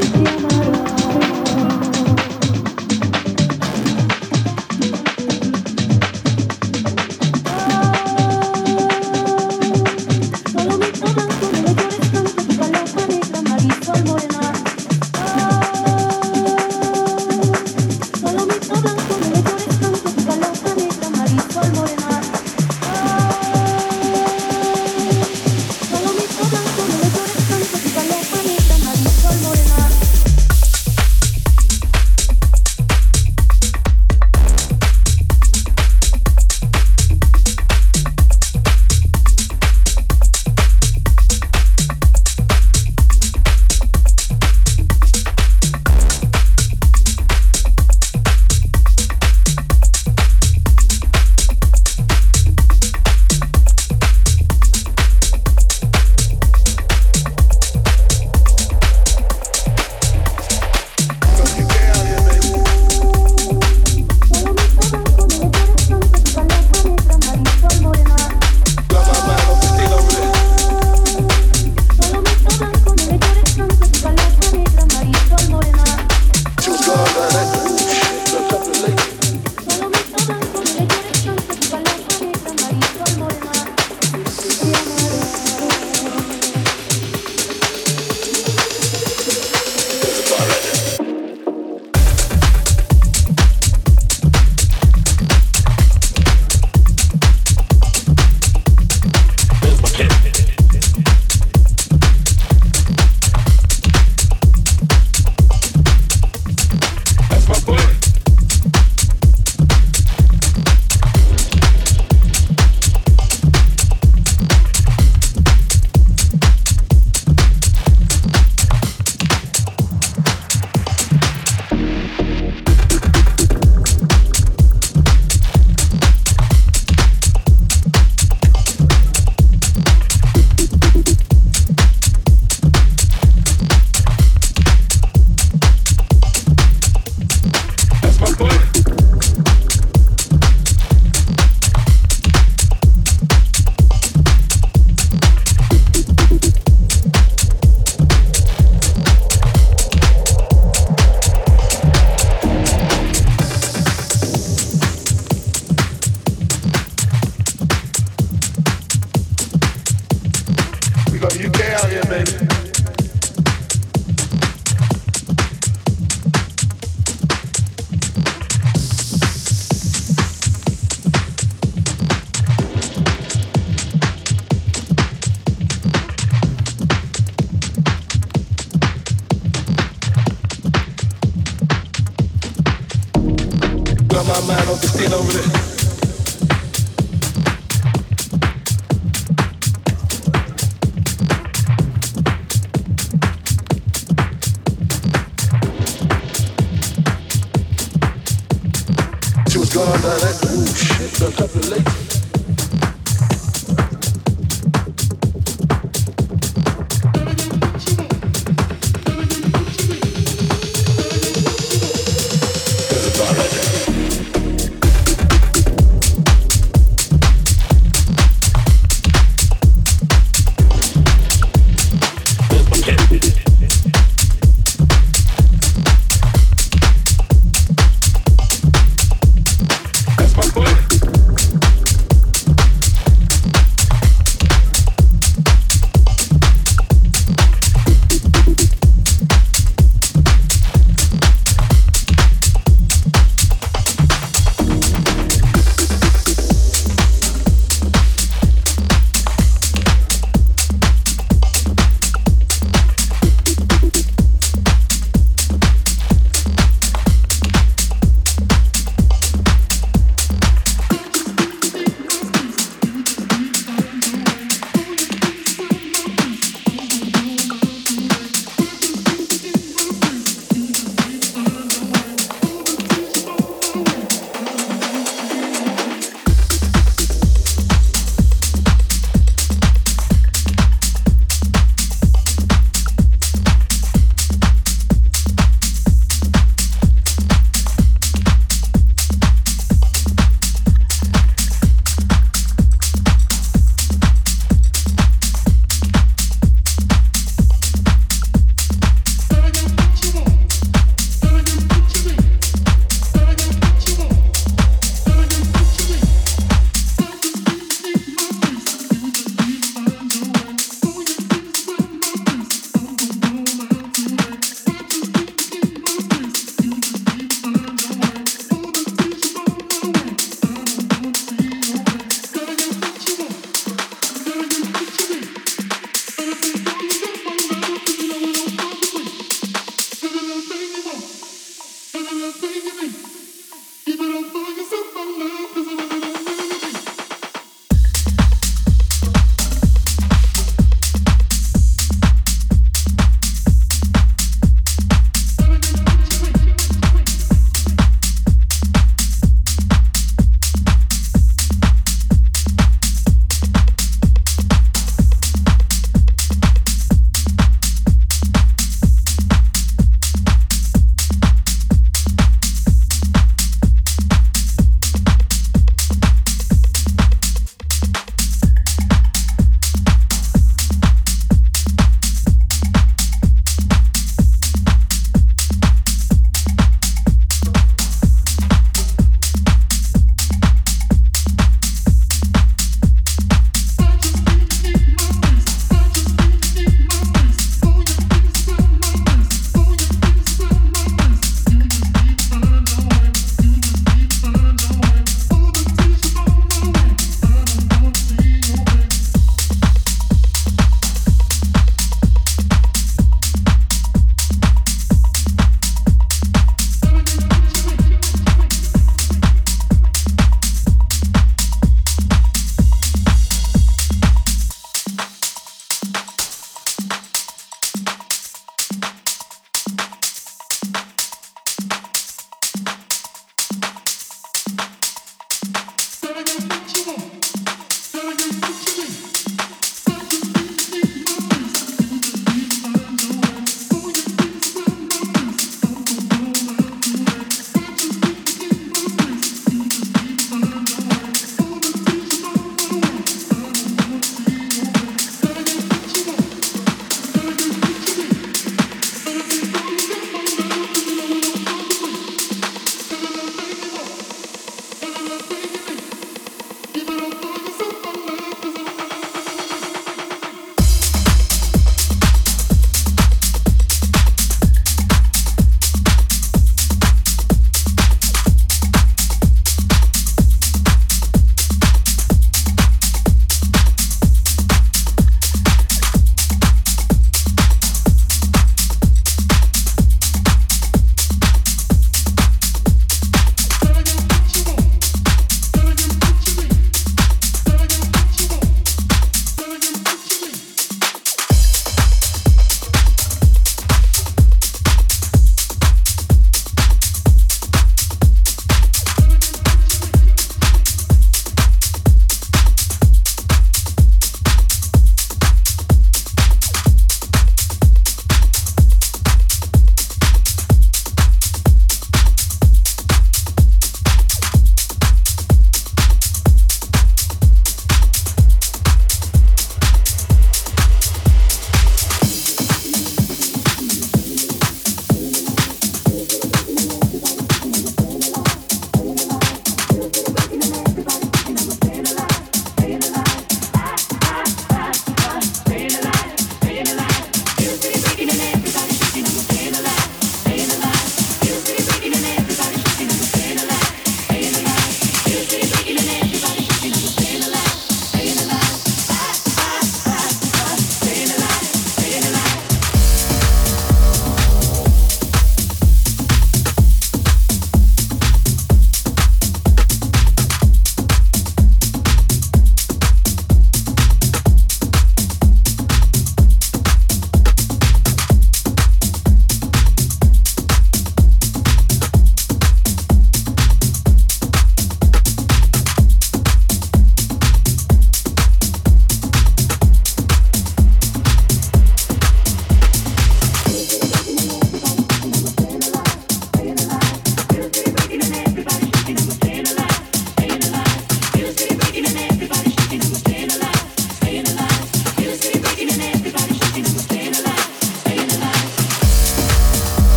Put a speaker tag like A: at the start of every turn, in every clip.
A: Thank you.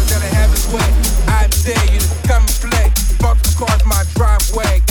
A: powers that have his way. I dare you to come and play. Multiple cars my driveway.